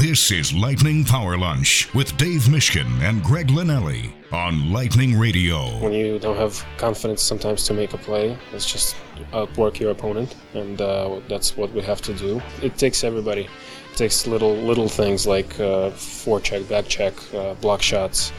This is Lightning Power Lunch with Dave Mishkin and Greg Linelli on Lightning Radio. When you don't have confidence sometimes to make a play, it's just outwork your opponent, and uh, that's what we have to do. It takes everybody. It takes little little things like uh, forecheck, back check, uh, block shots,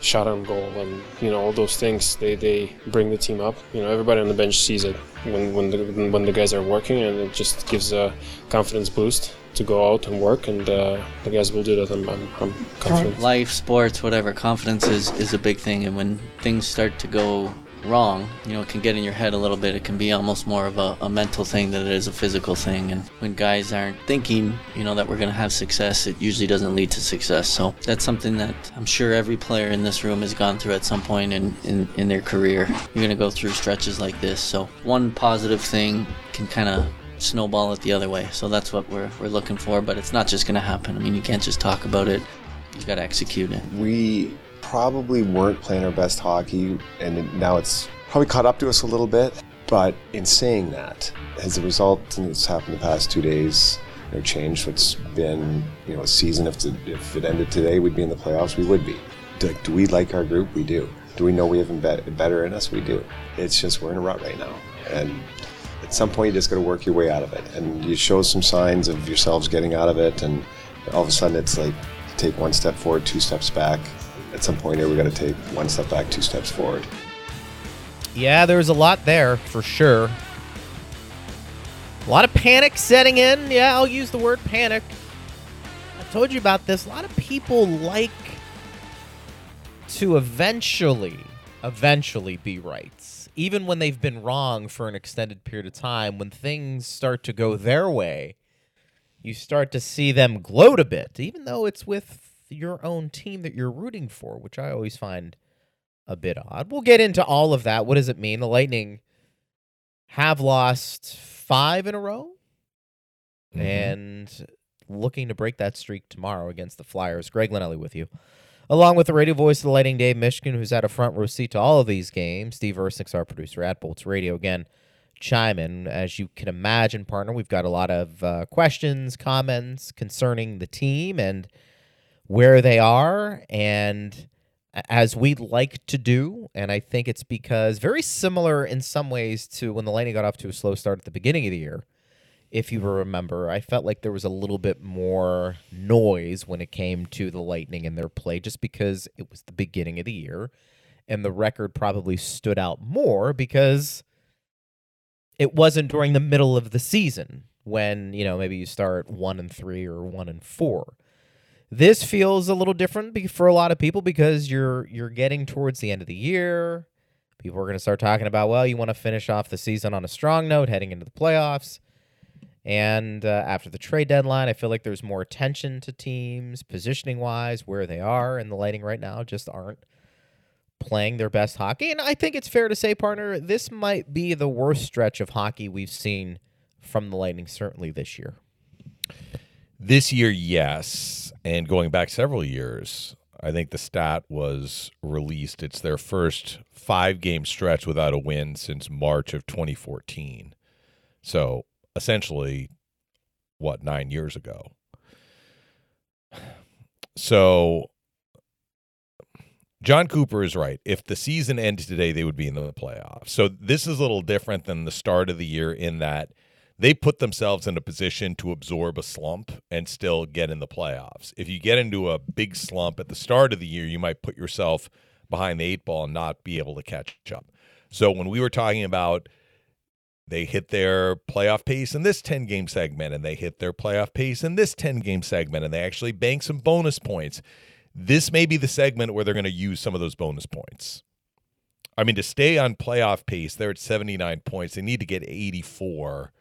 shot on goal, and you know all those things. They, they bring the team up. You know everybody on the bench sees it when when the when the guys are working, and it just gives a confidence boost to go out and work, and uh, the guys will do that. I'm, I'm, I'm confident. Life, sports, whatever. Confidence is, is a big thing, and when things start to go wrong, you know, it can get in your head a little bit. It can be almost more of a, a mental thing than it is a physical thing. And when guys aren't thinking, you know, that we're going to have success, it usually doesn't lead to success. So that's something that I'm sure every player in this room has gone through at some point in, in, in their career. You're going to go through stretches like this. So one positive thing can kind of snowball it the other way. So that's what we're, we're looking for, but it's not just going to happen. I mean, you can't just talk about it, you got to execute it. We probably weren't playing our best hockey, and now it's probably caught up to us a little bit. But in saying that, as a result, it's happened the past two days, you know, changed what's been, you know, a season. If, if it ended today, we'd be in the playoffs. We would be. Do, do we like our group? We do. Do we know we have better in us? We do. It's just we're in a rut right now, and at some point you just got to work your way out of it and you show some signs of yourselves getting out of it and all of a sudden it's like take one step forward two steps back at some point here we got to take one step back two steps forward. Yeah there's a lot there for sure. A lot of panic setting in. Yeah i'll use the word panic. I told you about this. A lot of people like to eventually eventually be right even when they've been wrong for an extended period of time, when things start to go their way, you start to see them gloat a bit, even though it's with your own team that you're rooting for, which I always find a bit odd. We'll get into all of that. What does it mean? The Lightning have lost five in a row mm-hmm. and looking to break that streak tomorrow against the Flyers. Greg Linnelli with you along with the radio voice of the Lightning, Dave Mishkin, who's had a front row seat to all of these games. Steve Ersnick's our producer at Bolts Radio. Again, chime in. As you can imagine, partner, we've got a lot of uh, questions, comments concerning the team and where they are. And as we'd like to do, and I think it's because very similar in some ways to when the Lightning got off to a slow start at the beginning of the year if you remember, I felt like there was a little bit more noise when it came to the Lightning and their play just because it was the beginning of the year and the record probably stood out more because it wasn't during the middle of the season when, you know, maybe you start 1 and 3 or 1 and 4. This feels a little different for a lot of people because you're you're getting towards the end of the year. People are going to start talking about, well, you want to finish off the season on a strong note heading into the playoffs and uh, after the trade deadline, I feel like there's more attention to teams positioning wise, where they are, and the Lightning right now just aren't playing their best hockey. And I think it's fair to say, partner, this might be the worst stretch of hockey we've seen from the Lightning, certainly this year. This year, yes. And going back several years, I think the stat was released. It's their first five game stretch without a win since March of 2014. So essentially what nine years ago. So Jon Cooper is right. If the season ended today, they would be in the playoffs. So this is a little different than the start of the year in that they put themselves in a position to absorb a slump and still get in the playoffs. If you get into a big slump at the start of the year, you might put yourself behind the eight ball and not be able to catch up. So when we were talking about they hit their playoff pace in this 10 game segment and they hit their playoff pace in this 10 game segment and they actually bank some bonus points. This may be the segment where they're going to use some of those bonus points. I mean, to stay on playoff pace, they're at 79 points. They need to get 84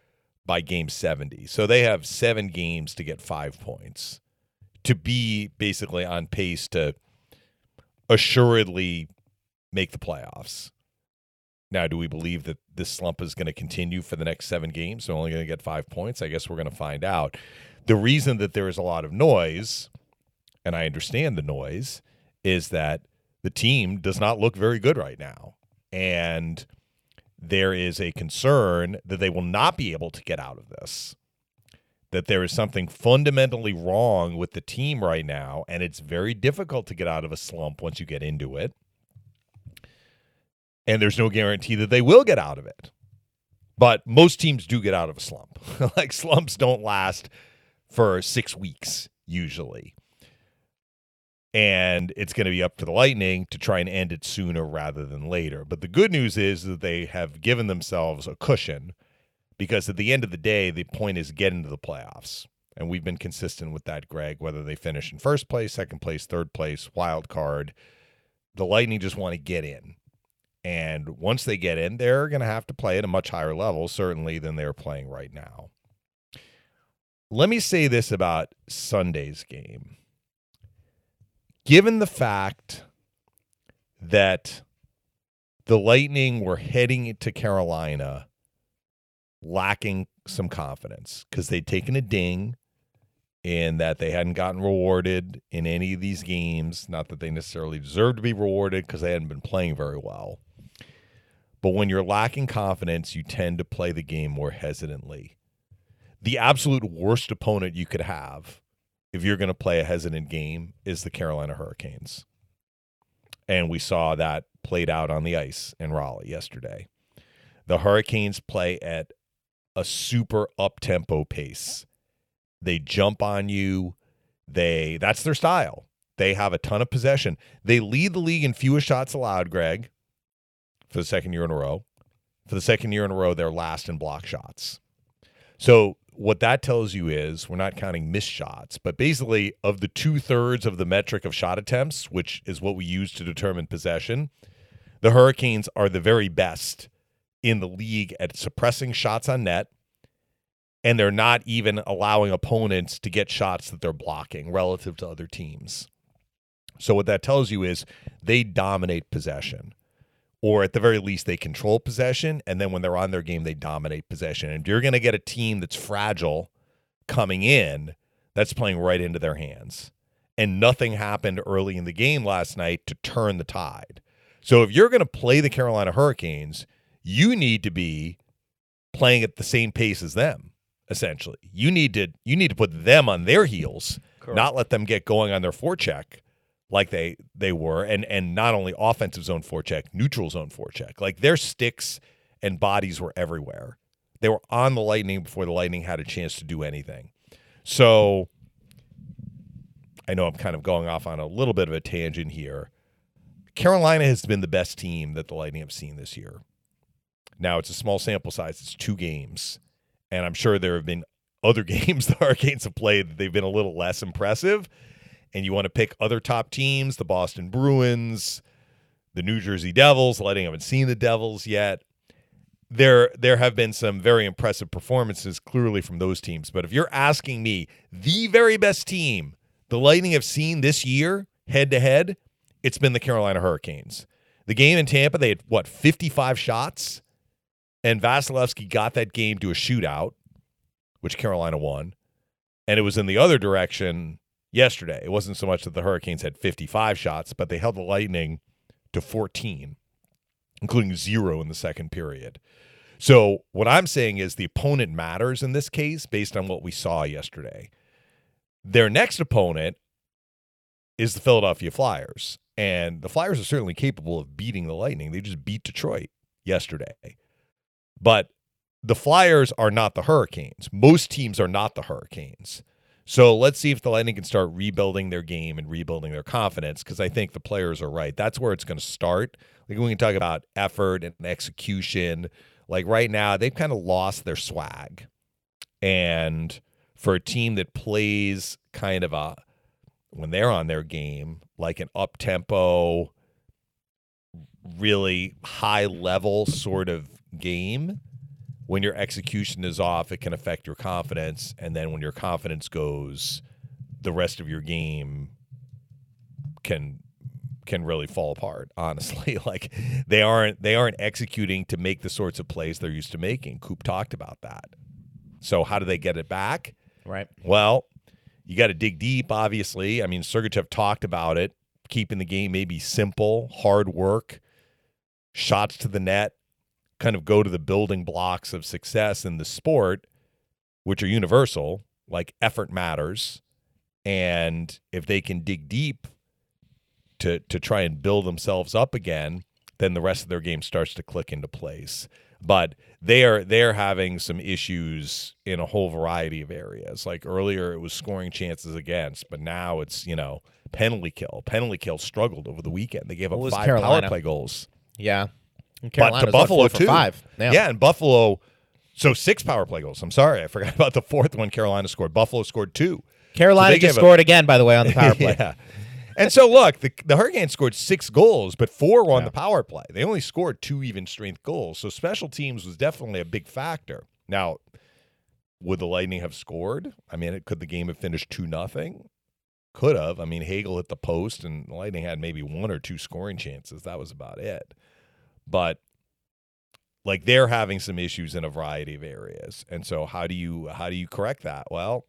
by game 70. So they have seven games to get five points to be basically on pace to assuredly make the playoffs. Now, do we believe that this slump is going to continue for the next seven games? They're only going to get five points. I guess we're going to find out. The reason that there is a lot of noise, and I understand the noise, is that the team does not look very good right now. And there is a concern that they will not be able to get out of this. that there is something fundamentally wrong with the team right now, and it's very difficult to get out of a slump once you get into it. And there's no guarantee that they will get out of it. But most teams do get out of a slump. like slumps don't last for six weeks usually. And it's going to be up to the Lightning to try and end it sooner rather than later. But the good news is that they have given themselves a cushion because at the end of the day, the point is get into the playoffs. And we've been consistent with that, Greg, whether they finish in first place, second place, third place, wild card. The Lightning just want to get in. And once they get in, they're going to have to play at a much higher level, certainly, than they're playing right now. Let me say this about Sunday's game. Given the fact that the Lightning were heading to Carolina lacking some confidence because they'd taken a ding and that they hadn't gotten rewarded in any of these games. Not that they necessarily deserved to be rewarded because they hadn't been playing very well. But when you're lacking confidence, you tend to play the game more hesitantly. The absolute worst opponent you could have if you're going to play a hesitant game is the Carolina Hurricanes. And we saw that played out on the ice in Raleigh yesterday. The Hurricanes play at a super up tempo pace. They jump on you. They that's their style. They have a ton of possession. They lead the league in fewest shots allowed, Greg, for the second year in a row. For the second year in a row, they're last in block shots. So what that tells you is we're not counting missed shots, but basically of the two thirds of the metric of shot attempts, which is what we use to determine possession, the Hurricanes are the very best in the league at suppressing shots on net, and they're not even allowing opponents to get shots that they're blocking relative to other teams. So, what that tells you is they dominate possession, or at the very least, they control possession. And then when they're on their game, they dominate possession. And you're going to get a team that's fragile coming in that's playing right into their hands. And nothing happened early in the game last night to turn the tide. So, if you're going to play the Carolina Hurricanes, you need to be playing at the same pace as them essentially you need to you need to put them on their heels Correct. not let them get going on their forecheck like they they were and and not only offensive zone forecheck neutral zone forecheck. Like their sticks and bodies were everywhere. They were on the lightning before the lightning had a chance to do anything. So i know i'm kind of going off on a little bit of a tangent here. Carolina has been the best team that the lightning have seen this year. Now it's a small sample size. It's two games, and I'm sure there have been other games the Hurricanes have played that they've been a little less impressive. And you want to pick other top teams, the Boston Bruins, the New Jersey Devils. Lightning haven't seen the Devils yet. There, there have been some very impressive performances clearly from those teams. But if you're asking me, the very best team the Lightning have seen this year, head to head, it's been the Carolina Hurricanes. The game in Tampa, they had what 55 shots and Vasilevskiy got that game to a shootout, which Carolina won. And it was in the other direction yesterday. It wasn't so much that the Hurricanes had 55 shots, but they held the Lightning to 14, including zero in the second period. So, what I'm saying is the opponent matters in this case based on what we saw yesterday. Their next opponent is the Philadelphia Flyers. And the Flyers are certainly capable of beating the Lightning. They just beat Detroit yesterday. But the Flyers are not the Hurricanes. Most teams are not the Hurricanes. So let's see if the Lightning can start rebuilding their game and rebuilding their confidence because I think the players are right. That's where it's going to start. Like we can talk about effort and execution. Like right now, they've kind of lost their swag. And for a team that plays kind of a when they're on their game, like an up tempo, really high level sort of game, when your execution is off, it can affect your confidence. And then when your confidence goes, the rest of your game can can really fall apart honestly. Like they aren't they aren't executing to make the sorts of plays they're used to making. Coop talked about that. So how do they get it back? Right. Well you got to dig deep obviously. I mean sergachev talked about it keeping the game maybe simple hard work shots to the net kind of go to the building blocks of success in the sport, which are universal like effort matters, and if they can dig deep to to try and build themselves up again, then the rest of their game starts to click into place. But they are they're having some issues in a whole variety of areas. Like earlier, it was scoring chances against, but now it's you know penalty kill. Penalty kill struggled over the weekend. They gave up five Carolina? power play goals. Yeah. But to Buffalo too. Five. Yeah. yeah, and Buffalo. So six power play goals. I'm sorry, I forgot about the fourth one. Carolina scored. Buffalo scored two. Carolina So just gave a- scored again, by the way, on the power play. yeah. And so look, the, the Hurricanes scored six goals, but four were on Yeah. the power play. They only scored two even strength goals. So special teams was definitely a big factor. Now, would the Lightning have scored? I mean, it, could the game have finished two nothing? Could have. I mean, Hagel hit the post, and the Lightning had maybe one or two scoring chances. That was about it. But like they're having some issues in a variety of areas, and so how do you how do you correct that? Well,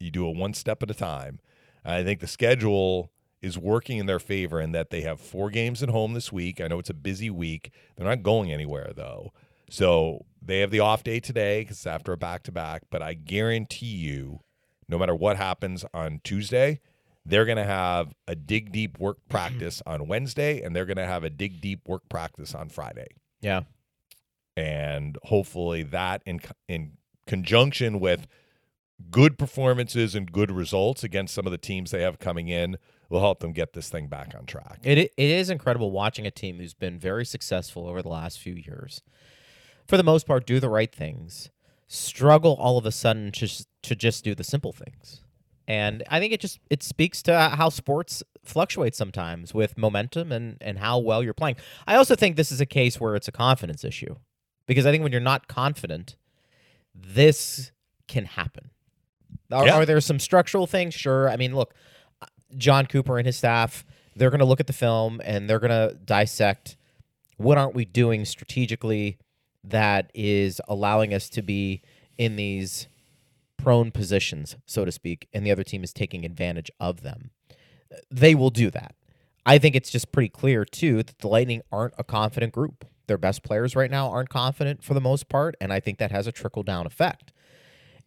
you do it one step at a time. I think the schedule is working in their favor in that they have four games at home this week. I know it's a busy week. They're not going anywhere though. So they have the off day today because it's after a back to back. But I guarantee you, no matter what happens on Tuesday, they're going to have a dig deep work practice on Wednesday and they're going to have a dig deep work practice on Friday. Yeah. And hopefully that in in conjunction with good performances and good results against some of the teams they have coming in will help them get this thing back on track. It it is incredible watching a team who's been very successful over the last few years, for the most part, do the right things, struggle all of a sudden just to just do the simple things, and I think it just it speaks to uh, how sports fluctuate sometimes with momentum and and how well you're playing. I also think this is a case where it's a confidence issue, because I think when you're not confident, this can happen. Are, Yeah. are there some structural things? Sure. I mean, look, uh, Jon Cooper and his staff, they're going to look at the film and they're going to dissect what aren't we doing strategically that is allowing us to be in these prone positions, so to speak, and the other team is taking advantage of them. They will do that. I think it's just pretty clear, too, that the Lightning aren't a confident group. Their best players right now aren't confident for the most part, and I think that has a trickle down effect.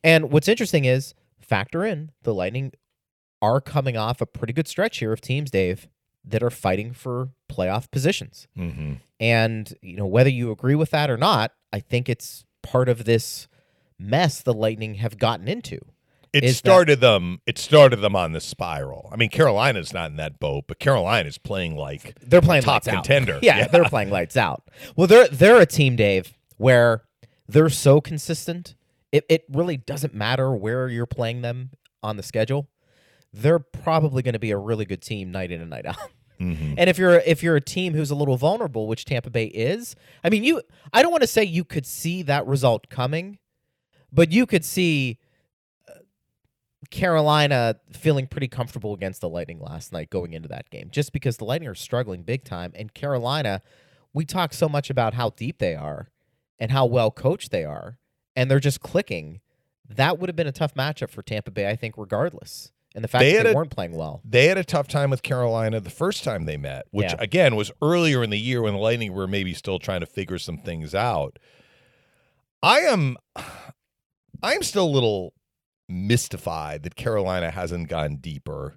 And what's interesting is factor in the Lightning are coming off a pretty good stretch here of teams, Dave, that are fighting for playoff positions. Mm-hmm. And you know whether you agree with that or not, I think it's part of this mess the Lightning have gotten into. It Is that- started them. It started them on the spiral. I mean, Carolina's not in that boat, but Carolina's playing like They're playing top contender. Yeah, they're playing lights out. Well, they're they're a team, Dave, where they're so consistent. It it really doesn't matter where you're playing them on the schedule. They're probably going to be a really good team night in and night out. Mhm. And if you're if you're a team who's a little vulnerable, which Tampa Bay is, I mean, you I don't want to say you could see that result coming, but you could see uh, Carolina feeling pretty comfortable against the Lightning last night going into that game, just because the Lightning are struggling big time, and Carolina, we talk so much about how deep they are and how well coached they are, and they're just clicking. That would have been a tough matchup for Tampa Bay, I think, regardless. And the fact They that they a- weren't playing well. They had a tough time with Carolina the first time they met, which Yeah. again was earlier in the year when the Lightning were maybe still trying to figure some things out. I am I'm still a little mystified that Carolina hasn't gone deeper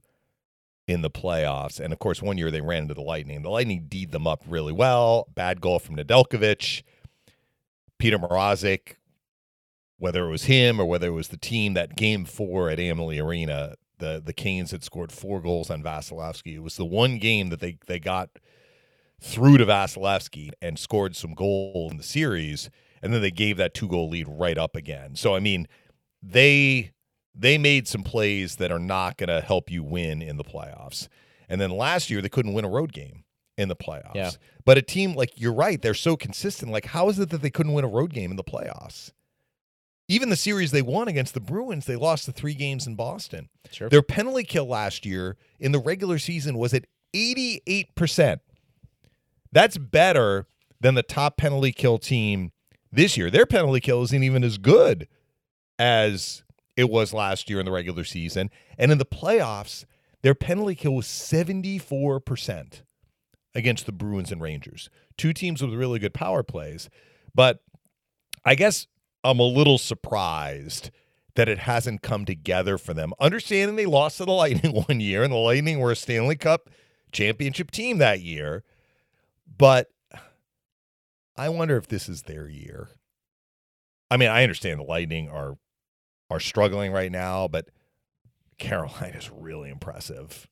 in the playoffs. And of course, one year they ran into the Lightning. The Lightning D'd them up really well. Bad goal from Nedeljkovic. Petr Mrazek, whether it was him or whether it was the team that game four at Amalie Arena, the the Canes had scored four goals on Vasilevskiy. It was the one game that they they got through to Vasilevskiy and scored some goal in the series, and then they gave that two goal lead right up again. So I mean, they they made some plays that are not going to help you win in the playoffs. And then last year they couldn't win a road game in the playoffs. Yeah. But a team like you're right, they're so consistent. Like how is it that they couldn't win a road game in the playoffs? Even the series they won against the Bruins, they lost the three games in Boston. Sure. Their penalty kill last year in the regular season was at 88%. That's better than the top penalty kill team this year. Their penalty kill isn't even as good as it was last year in the regular season. And in the playoffs, their penalty kill was 74% against the Bruins and Rangers. Two teams with really good power plays. But I guess I'm a little surprised that it hasn't come together for them. Understanding they lost to the Lightning one year, and the Lightning were a Stanley Cup championship team that year. But I wonder if this is their year. I mean, I understand the Lightning are are struggling right now, but Carolina is really impressive.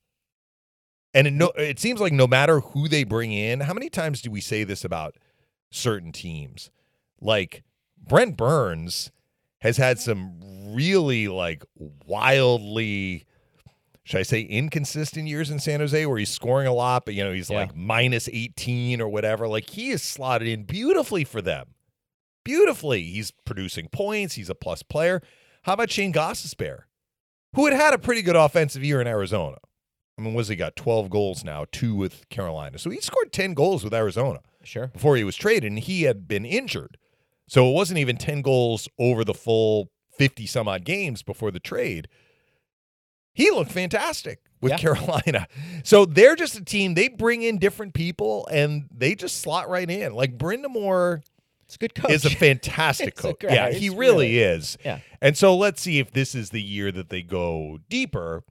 And it, no, it seems like no matter who they bring in, how many times do we say this about certain teams? Like Brent Burns has had some really like wildly should I say inconsistent years in San Jose where he's scoring a lot, but you know, he's Yeah. like minus 18 or whatever. Like he is slotted in beautifully for them. Beautifully. He's producing points. He's a plus player. How about Shayne Gostisbehere, who had had a pretty good offensive year in Arizona? I mean, was he got 12 goals now, two with Carolina. So he scored 10 goals with Arizona Sure. before he was traded, and he had been injured. So it wasn't even 10 goals over the full 50 some odd games before the trade. He looked fantastic with Yeah. Carolina. So they're just a team, they bring in different people and they just slot right in. Like Brind'Amour It's a good coach. is a fantastic a coach. great- yeah, he really, really- is. Yeah. And so let's see if this is the year that they go deeper.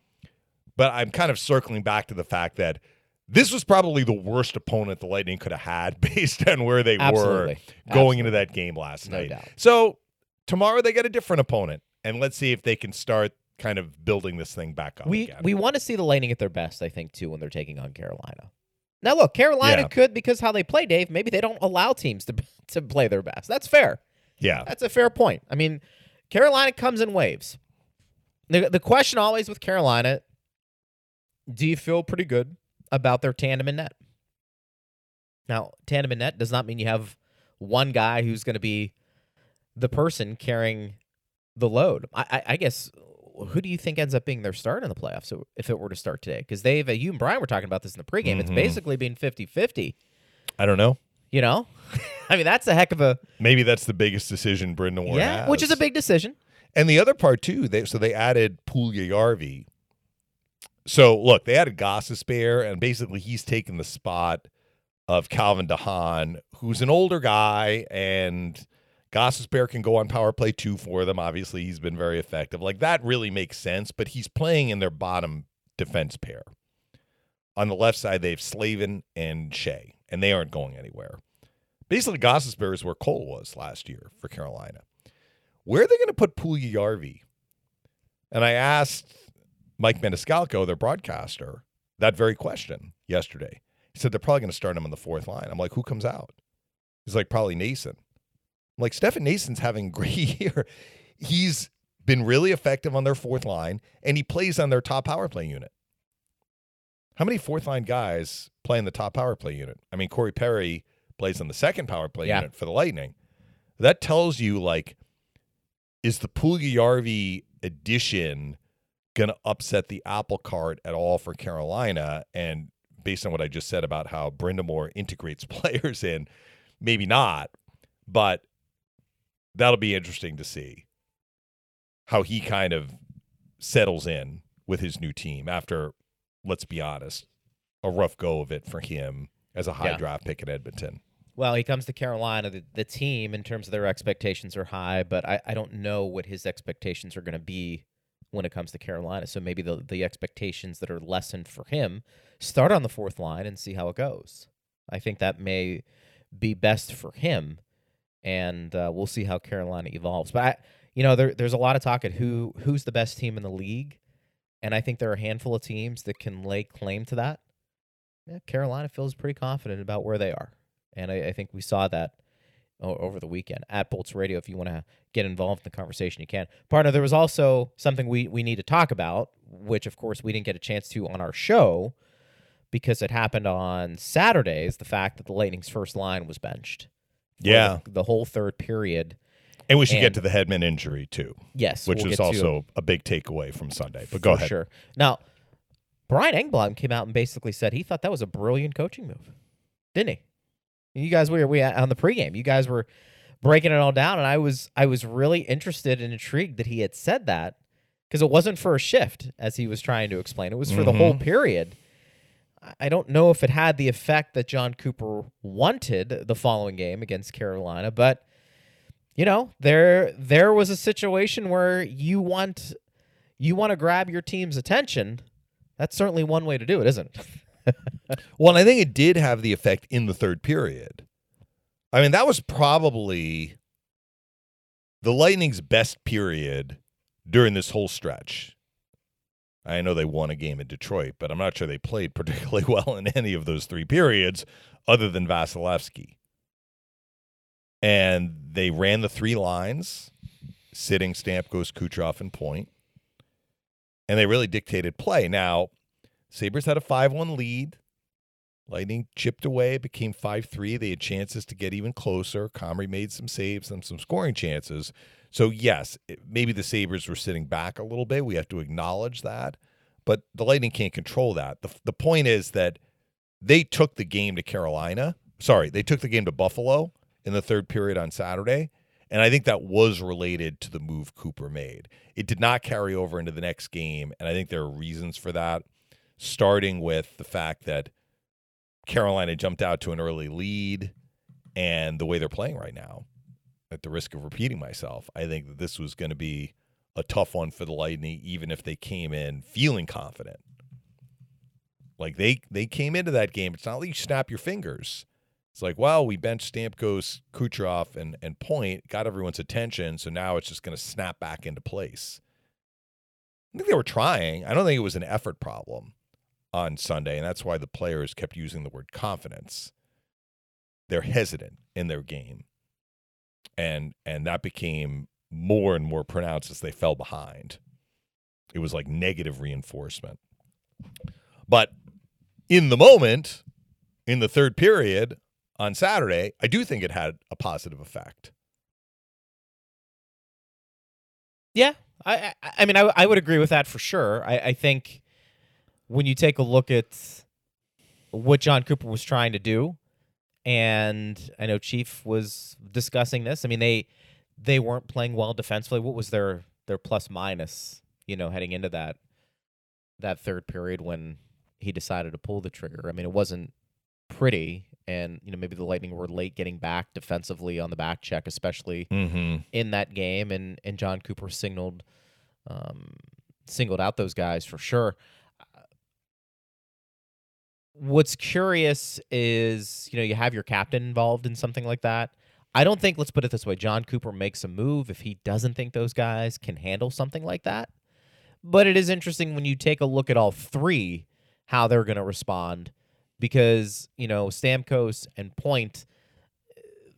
But I'm kind of circling back to the fact that this was probably the worst opponent the Lightning could have had based on where they were Absolutely. going into that game last No night. doubt. So tomorrow they get a different opponent. And let's see if they can start kind of building this thing back up we again. we want to see the Lightning at their best, I think, too, when they're taking on Carolina. Now, look, Carolina Yeah. could because how they play, Dave. Maybe they don't allow teams to to play their best. That's fair. yeah. That's a fair point. I mean, Carolina comes in waves. The the question always with Carolina, do you feel pretty good about their tandem in net? Now, tandem in net does not mean you have one guy who's going to be the person carrying the load. I, I, I guess who do you think ends up being their start in the playoffs if it were to start today? Because they've uh, you and Brian were talking about this in the pregame. It's Mhm. basically been 50-50, I don't know. You know, I mean that's a heck of a Maybe that's the biggest decision Brendan Warren yeah, which is a big decision. And the other part too, they so they added Puljujarvi. So look, they added Gostisbehere, and basically he's taken the spot of Calvin de Haan, who's an older guy, and Gostisbehere can go on power play two for them. Obviously, he's been very effective. Like that really makes sense, but he's playing in their bottom defense pair. On the left side, they have Slavin and Skjei, and they aren't going anywhere. Basically, Gostisbehere is where Cole was last year for Carolina where are they going to put Puljujarvi? And I asked Mike Maniscalco, their broadcaster, that very question yesterday. He said they're probably going to start him on the fourth line. I'm like, who comes out? He's like, probably Noesen. Like, Stefan Noesen's having a great year. He's been really effective on their fourth line, and he plays on their top power play unit. How many fourth line guys play in the top power play unit? I mean, Corey Perry plays on the second power play Yeah. unit for the Lightning. That tells you, like, is the Puljujarvi addition going to upset the apple cart at all for Carolina? And based on what I just said about how Brind'Amour integrates players in, maybe not, but that'll be interesting to see how he kind of settles in with his new team after, let's be honest, a rough go of it for him as a high Yeah. draft pick in Edmonton. Well, he comes to Carolina. The, the team, in terms of their expectations, are high, but I, I don't know what his expectations are going to be when it comes to Carolina. So maybe the, the expectations that are lessened for him start on the fourth line and see how it goes. I think that may be best for him, and uh, we'll see how Carolina evolves. But I, you know, there, there's a lot of talk at who who's the best team in the league, and I think there are a handful of teams that can lay claim to that. Yeah, Carolina feels pretty confident about where they are. And I, I think we saw that over the weekend at Bolts Radio. If you want to get involved in the conversation, you can. Partner, there was also something we, we need to talk about, which of course we didn't get a chance to on our show because it happened on Saturdays. The fact that the Lightning's first line was benched. Yeah. The, the whole third period. And we should And- get to the Hedman injury too, Yes. which we'll is also a big takeaway from Sunday. But go for ahead. Sure. Now, Brian Engblom came out and basically said he thought that was a brilliant coaching move, didn't he? You guys were we on the pregame. You guys were breaking it all down, and I was I was really interested and intrigued that he had said that because it wasn't for a shift, as he was trying to explain. It was for the whole mm-hmm. period. I- don't know if it had the effect that Jon Cooper wanted the following game against Carolina, but you know, there there was a situation where you want you want to grab your team's attention. That's certainly one way to do it, isn't it? Well, I think it did have the effect in the third period. I mean, that was probably the Lightning's best period during this whole stretch. I know they won a game in Detroit, but I'm not sure they played particularly well in any of those three periods other than Vasilevskiy. And they ran the three lines, sitting Stamkos, Kucherov, and Point. And they really dictated play. Now, Sabres had a 5 1 lead. Lightning chipped away, became 5 3. They had chances to get even closer. Comrie made some saves and some scoring chances. So, yes, maybe the Sabres were sitting back a little bit. We have to acknowledge that. But the Lightning can't control that. The, the point is that they took the game to Carolina. Sorry, they took the game to Buffalo in the third period on Saturday. And I think that was related to the move Cooper made. It did not carry over into the next game. And I think there are reasons for that, starting with the fact that Carolina jumped out to an early lead and the way they're playing right now. At the risk of repeating myself, I think that this was going to be a tough one for the Lightning, even if they came in feeling confident. Like they they came into that game. It's not like you snap your fingers. It's like, well, we benched Stamkos, Kucherov, and and Point, got everyone's attention, so now it's just going to snap back into place. I think they were trying. I don't think it was an effort problem on Sunday, and that's why the players kept using the word confidence. They're hesitant in their game, and and that became more and more pronounced as they fell behind. It was like negative reinforcement. But in the moment, in the third period on Saturday, I do think it had a positive effect. Yeah, I I, mean I I would agree with that for sure. I, I think when you take a look at what Jon Cooper was trying to do, and I know Chief was discussing this. I mean they they weren't playing well defensively. What was their their plus minus? You know, heading into that that third period when he decided to pull the trigger. I mean, it wasn't pretty, and you know maybe the Lightning were late getting back defensively on the back check, especially Mm-hmm. in that game, and and Jon Cooper signaled um, singled out those guys for sure. What's curious is you know you have your captain involved in something like that. I don't think let's put it this way: Jon Cooper makes a move if he doesn't think those guys can handle something like that. But it is interesting when you take a look at all three how they're going to respond because you know Stamkos and Point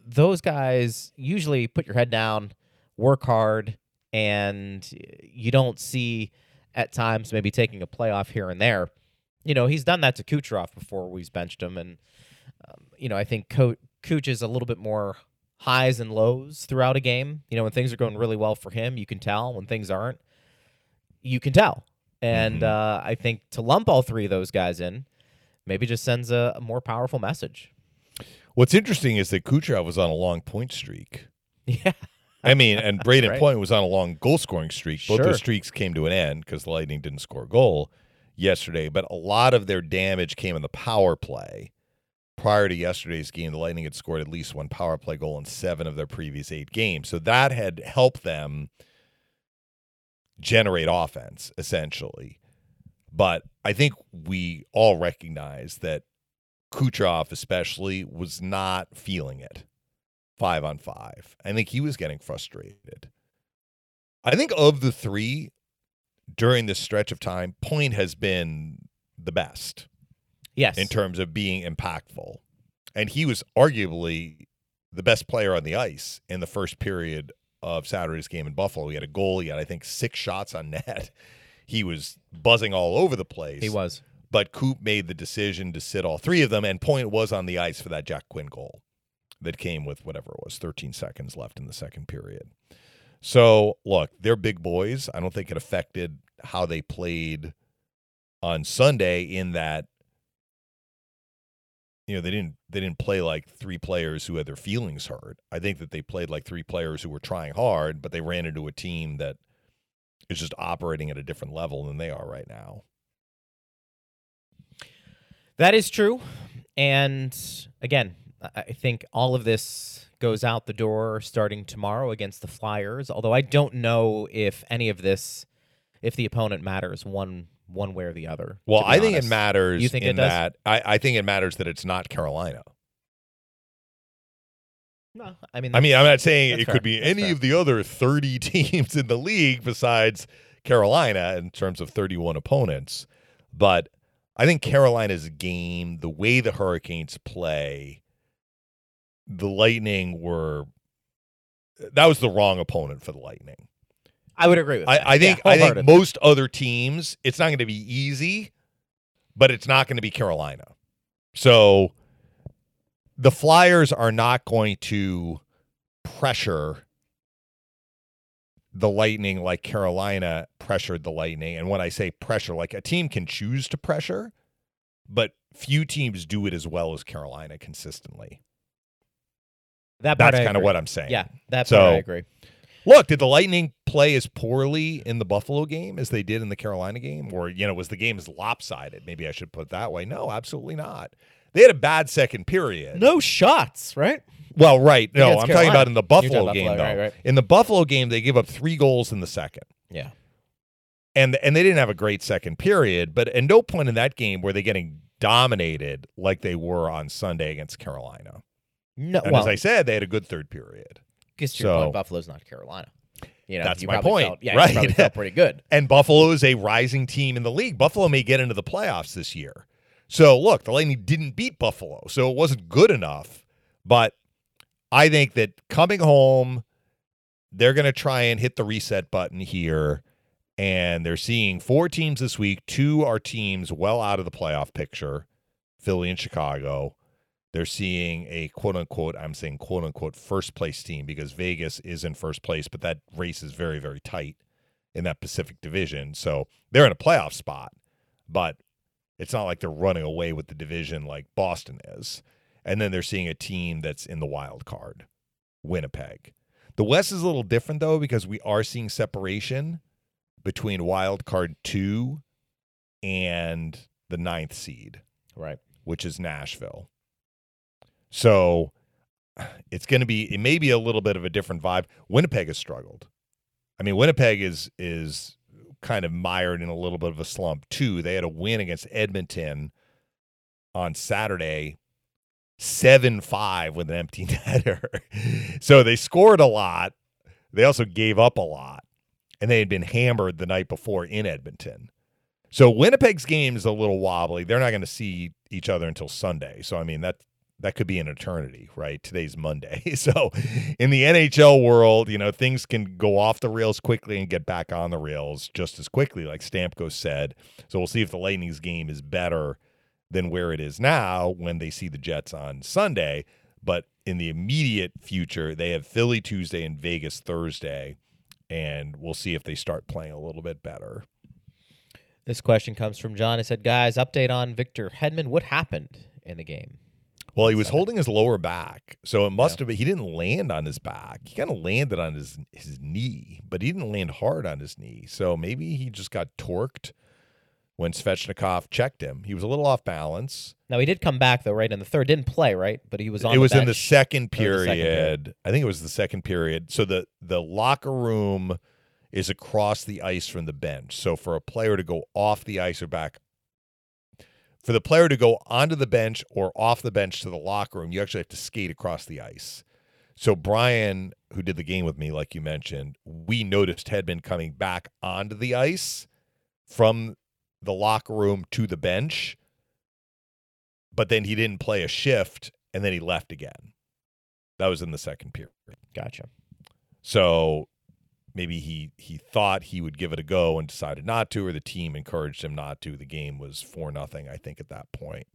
those guys usually put your head down, work hard, and you don't see at times maybe taking a playoff here and there. You know, he's done that to Kucherov before we've benched him. And, um, you know, I think Co- Kuch is a little bit more highs and lows throughout a game. You know, when things are going really well for him, you can tell. When things aren't, you can tell. And Mhm. uh, I think to lump all three of those guys in maybe just sends a, a more powerful message. What's interesting is that Kucherov was on a long point streak. Yeah. I mean, and Brayden Right. Point was on a long goal scoring streak. Both Sure. those streaks came to an end because the Lightning didn't score a goal yesterday. But a lot of their damage came in the power play. Prior to yesterday's game, the Lightning had scored at least one power play goal in seven of their previous eight games. So that had helped them generate offense, essentially. But I think we all recognize that Kucherov, especially, was not feeling it five on five. I think he was getting frustrated. I think of the three during this stretch of time, Point has been the best Yes. in terms of being impactful. And he was arguably the best player on the ice in the first period of Saturday's game in Buffalo. He had a goal, he had, I think, six shots on net. He was buzzing all over the place. he was. But Coop made the decision to sit all three of them, and Point was on the ice for that Jack Quinn goal that came with whatever it was, 13 seconds left in the second period. So, look, they're big boys. I don't think it affected how they played on Sunday in that you know, they didn't they didn't play like three players who had their feelings hurt. I think that they played like three players who were trying hard, but they ran into a team that is just operating at a different level than they are right now. That is true. And again, I think all of this goes out the door starting tomorrow against the Flyers. Although I don't know if any of this, if the opponent matters one one way or the other. Well, I think it matters You think it does? that I, I think it matters that it's not Carolina. No, I mean, I mean, I'm not saying it fair. could be That's any fair. of the other 30 teams in the league besides Carolina in terms of 31 opponents, but I think Carolina's game, the way the Hurricanes play, the Lightning were that was the wrong opponent for the Lightning. I would agree with that. I, I think Yeah, I think most other teams, it's not going to be easy, but it's not going to be Carolina. So the Flyers are not going to pressure the Lightning like Carolina pressured the Lightning. And when I say pressure, like a team can choose to pressure, but few teams do it as well as Carolina consistently. That That's kind of what I'm saying. Yeah, that's So- I agree. Look, did the Lightning play as poorly in the Buffalo game as they did in the Carolina game? Or, you know, was the game as lopsided? Maybe I should put it that way. No, absolutely not. They had a bad second period. No shots, right? Well, right. No, I'm talking about in the Buffalo game, Buffalo, though. right, right. In the Buffalo game, they gave up three goals in the second. Yeah. And and they didn't have a great second period, but at no point in that game were they getting dominated like they were on Sunday against Carolina. No, And well, as I said, they had a good third period. your so- point, Buffalo's not Carolina. You know, That's you my point, Felt, yeah, right. felt pretty good. And Buffalo is a rising team in the league. Buffalo may get into the playoffs this year. So look, the Lightning didn't beat Buffalo, so it wasn't good enough. But I think that coming home, they're going to try and hit the reset button here. And they're seeing four teams this week. Two are teams well out of the playoff picture Philly and Chicago. They're seeing a quote unquote, I'm saying quote unquote, first place team because Vegas is in first place, but that race is very, very tight in that Pacific division. So they're in a playoff spot, but it's not like they're running away with the division like Boston is. And then they're seeing a team that's in the wild card, Winnipeg. The West is a little different though because we are seeing separation between wild card two and the ninth seed, Right. which is Nashville. So it's going to be it may be a little bit of a different vibe. Winnipeg has struggled. I mean, Winnipeg is is kind of mired in a little bit of a slump too. They had a win against Edmonton on Saturday, seven five with an empty netter. so they scored a lot. They also gave up a lot, and they had been hammered the night before in Edmonton. So Winnipeg's game is a little wobbly. They're not going to see each other until Sunday. So I mean that that could be an eternity, right? Today's Monday. So in the NHL world, you know, things can go off the rails quickly and get back on the rails just as quickly, like Stamkos said. So we'll see if the Lightning's game is better than where it is now when they see the Jets on Sunday. But in the immediate future, they have Philly Tuesday and Vegas Thursday. And we'll see if they start playing a little bit better. This question comes from John. He said, "Guys, update on Victor Hedman. What happened in the game?" Well, he was holding his lower back, so it must have been he didn't land on his back. He kind of landed on his his knee, but he didn't land hard on his knee. So maybe he just got torqued when Svechnikov checked him. He was a little off balance. Now he did come back though, right in the third. Didn't play, right? But he was on. it the was in the second Or the second period. period. I think it was the second period. So the the locker room is across the ice from the bench. So for a player to go off the ice or back for the player to go onto the bench or off the bench to the locker room, you actually have to skate across the ice. So Brian, who did the game with me, like you mentioned, we noticed had been coming back onto the ice from the locker room to the bench, but then he didn't play a shift and then he left again. That was in the second period. Gotcha. So maybe he he thought he would give it a go and decided not to, or the team encouraged him not to. The game was four nothing, I think, at that point.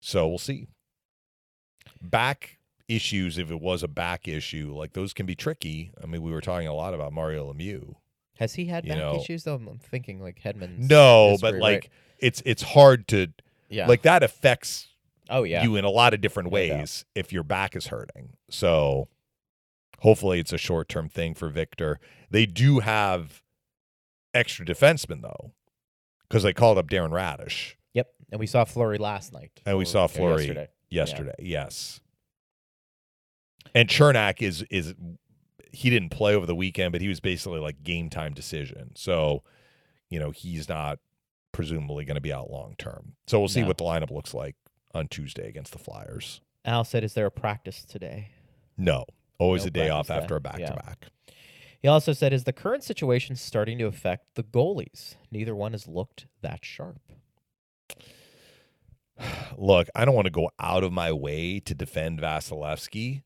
So we'll see. Back issues, if it was a back issue, like those can be tricky. I mean, we were talking a lot about Mario Lemieux. Has he had back know- issues though? I'm thinking like Hedman No, history, but right? like it's it's hard to yeah, like that affects oh yeah, you in a lot of different ways if your back is hurting. So hopefully it's a short term thing for Victor. They do have extra defensemen though, because they called up Darren Raddysh yep. And we saw Fleury last night, and we saw or Fleury yesterday. yesterday. Yes. And Cernak is is he didn't play over the weekend, but he was basically like game time decision. So, you know, he's not presumably going to be out long term. So we'll see No. what the lineup looks like on Tuesday against the Flyers. Al said, "Is there a practice today?" No, always No a day off after a back to back. He also said, "Is the current situation starting to affect the goalies? Neither one has looked that sharp." Look, I don't want to go out of my way to defend Vasilevskiy,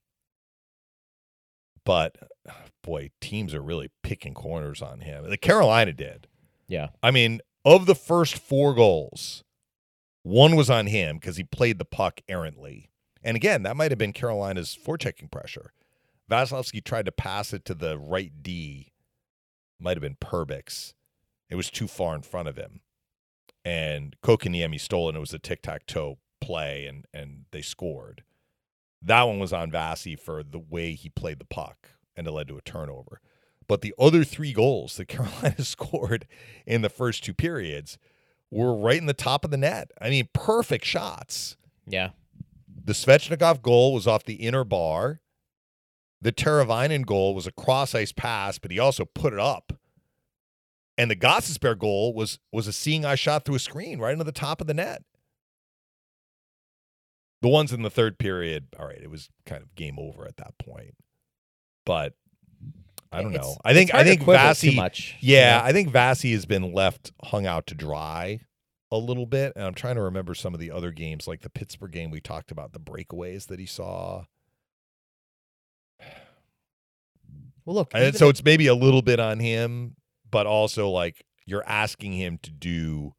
but boy, teams are really picking corners on him. The Carolina did. Yeah, I mean, of the first four goals, one was on him because he played the puck errantly. And again, that might have been Carolina's forechecking pressure. Vasilevskiy tried to pass it to the right D, might have been Perbix. It was too far in front of him. And Kotkaniemi stole it, and it was a tic tac toe play, and, and they scored. That one was on Vasi for the way he played the puck, and it led to a turnover. But the other three goals that Carolina scored in the first two periods were right in the top of the net. I mean, perfect shots. yeah, The Svechnikov goal was off the inner bar. The Teravainen goal was a cross ice pass, but he also put it up. And the Gostisbehere goal was was a seeing eye shot through a screen right into the top of the net. The ones in the third period, all right, it was kind of game over at that point. But I don't It's- know. I think I think Vasi much. you yeah. I think Vasi has been left hung out to dry a little bit. And I'm trying to remember some of the other games, like the Pittsburgh game we talked about, the breakaways that he saw. Well, look, And so it's maybe a little bit on him, but also like you're asking him to do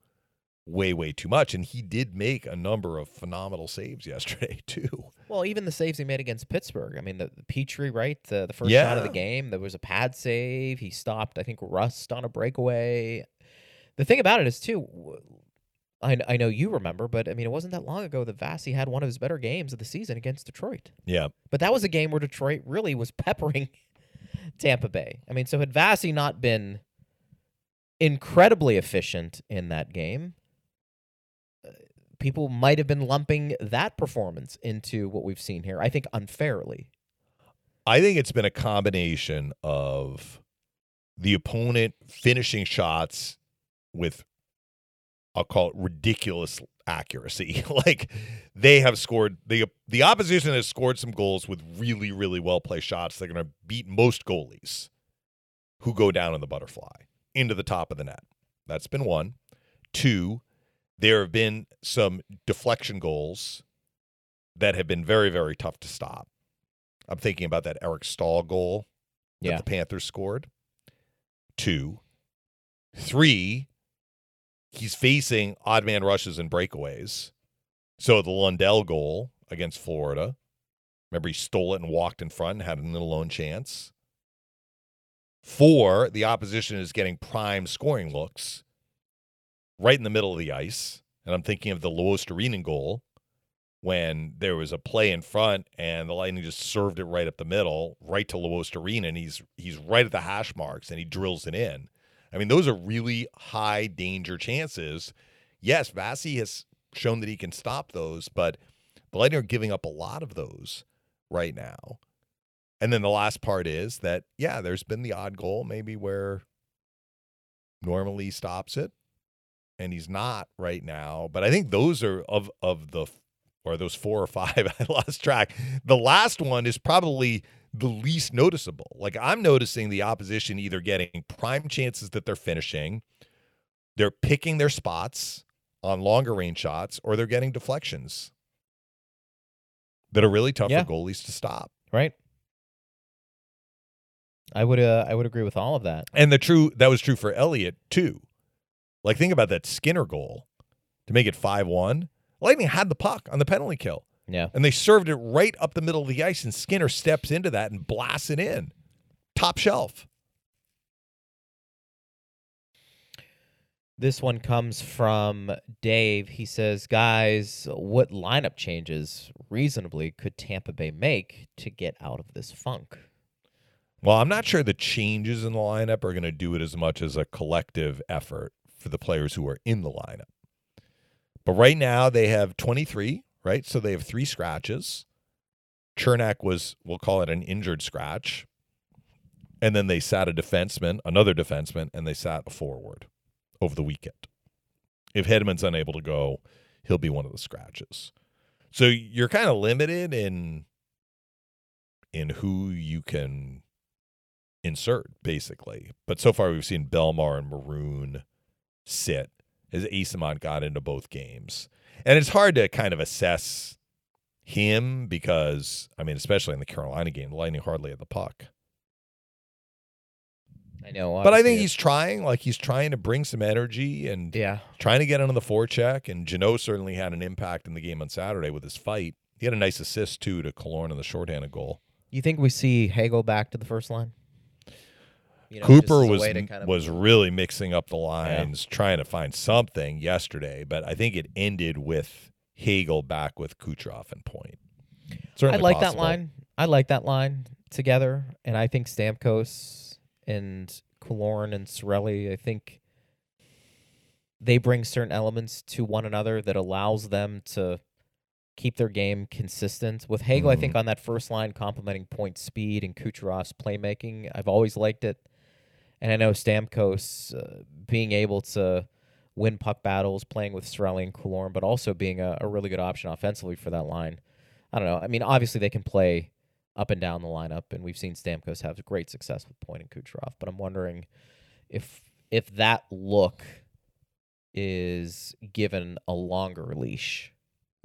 way, way too much. And he did make a number of phenomenal saves yesterday, too. well, even the saves he made against Pittsburgh. I mean, the, the Petry, right, the, the first shot of the game. There was a pad save. He stopped, I think, Rust on a breakaway. The thing about it is too. I, I know you remember, but I mean, it wasn't that long ago that Vasi had one of his better games of the season against Detroit. Yeah. But that was a game where Detroit really was peppering Tampa Bay. I mean, so had Vasi not been incredibly efficient in that game, people might have been lumping that performance into what we've seen here. I think unfairly. I think it's been a combination of the opponent finishing shots with, I'll call it ridiculous accuracy. like they have scored the the opposition has scored some goals with really really well placed shots. They're going to beat most goalies who go down in the butterfly into the top of the net. That's been one. Two, there have been some deflection goals that have been very very tough to stop. I'm thinking about that Eric Staal goal that Yeah. the Panthers scored. Two. Three, he's facing odd man rushes and breakaways. So the Lundell goal against Florida. Remember, he stole it and walked in front and had an alone chance. Four, the opposition is getting prime scoring looks right in the middle of the ice. And I'm thinking of the Luostarinen goal when there was a play in front and the Lightning just served it right up the middle, right to Luostarinen, and he's he's right at the hash marks and he drills it in. I mean, those are really high danger chances. Yes, Vasi has shown that he can stop those, but the Lightning are giving up a lot of those right now. And then the last part is that, yeah, there's been the odd goal maybe where normally stops it and he's not right now. But I think those are of of the or those four or five, I lost track. The last one is probably the least noticeable. Like I'm noticing the opposition either getting prime chances that they're finishing, they're picking their spots on longer range shots, or they're getting deflections that are really tough Yeah. for goalies to stop. Right. I would uh, I would agree with all of that. And the true that was true for Elliott too. Like think about that Skinner goal to make it five one. Lightning had the puck on the penalty kill. Yeah. And they served it right up the middle of the ice, and Skinner steps into that and blasts it in. Top shelf. This one comes from Dave. He says, "Guys, what lineup changes reasonably could Tampa Bay make to get out of this funk?" Well, I'm not sure the changes in the lineup are going to do it as much as a collective effort for the players who are in the lineup. But right now they have 23, right? So they have three scratches. Cernak was, we'll call it an injured scratch. And then they sat a defenseman, another defenseman, and they sat a forward over the weekend. If Hedman's unable to go, he'll be one of the scratches. So you're kind of limited in in who you can insert, basically. But so far we've seen Bellemare and Maroon sit as Eyssimont got into both games. And it's hard to kind of assess him because, I mean, especially in the Carolina game, the Lightning hardly had the puck. I know, But I think he's trying, like he's trying to bring some energy and yeah. trying to get on the forecheck. And Jeannot certainly had an impact in the game on Saturday with his fight. He had a nice assist too to Killorn in the shorthanded goal. You think we see Hagel back to the first line? You know, Cooper was kind of- was really mixing up the lines, trying to find something yesterday. But I think it ended with Hagel back with Kucherov and Point. I Certainly like that line. I like that line together, and I think Stamkos and Killorn and Cirelli. I think they bring certain elements to one another that allows them to keep their game consistent. With Hagel, I think mm-hmm. on that first line, complementing Point speed and Kucherov's playmaking, I've always liked it. And I know Stamkos uh, being able to win puck battles, playing with Cirelli and Killorn, but also being a, a really good option offensively for that line. I don't know. I mean, obviously they can play up and down the lineup, and we've seen Stamkos have great success with Point and Kucherov. But I'm wondering if if that look is given a longer leash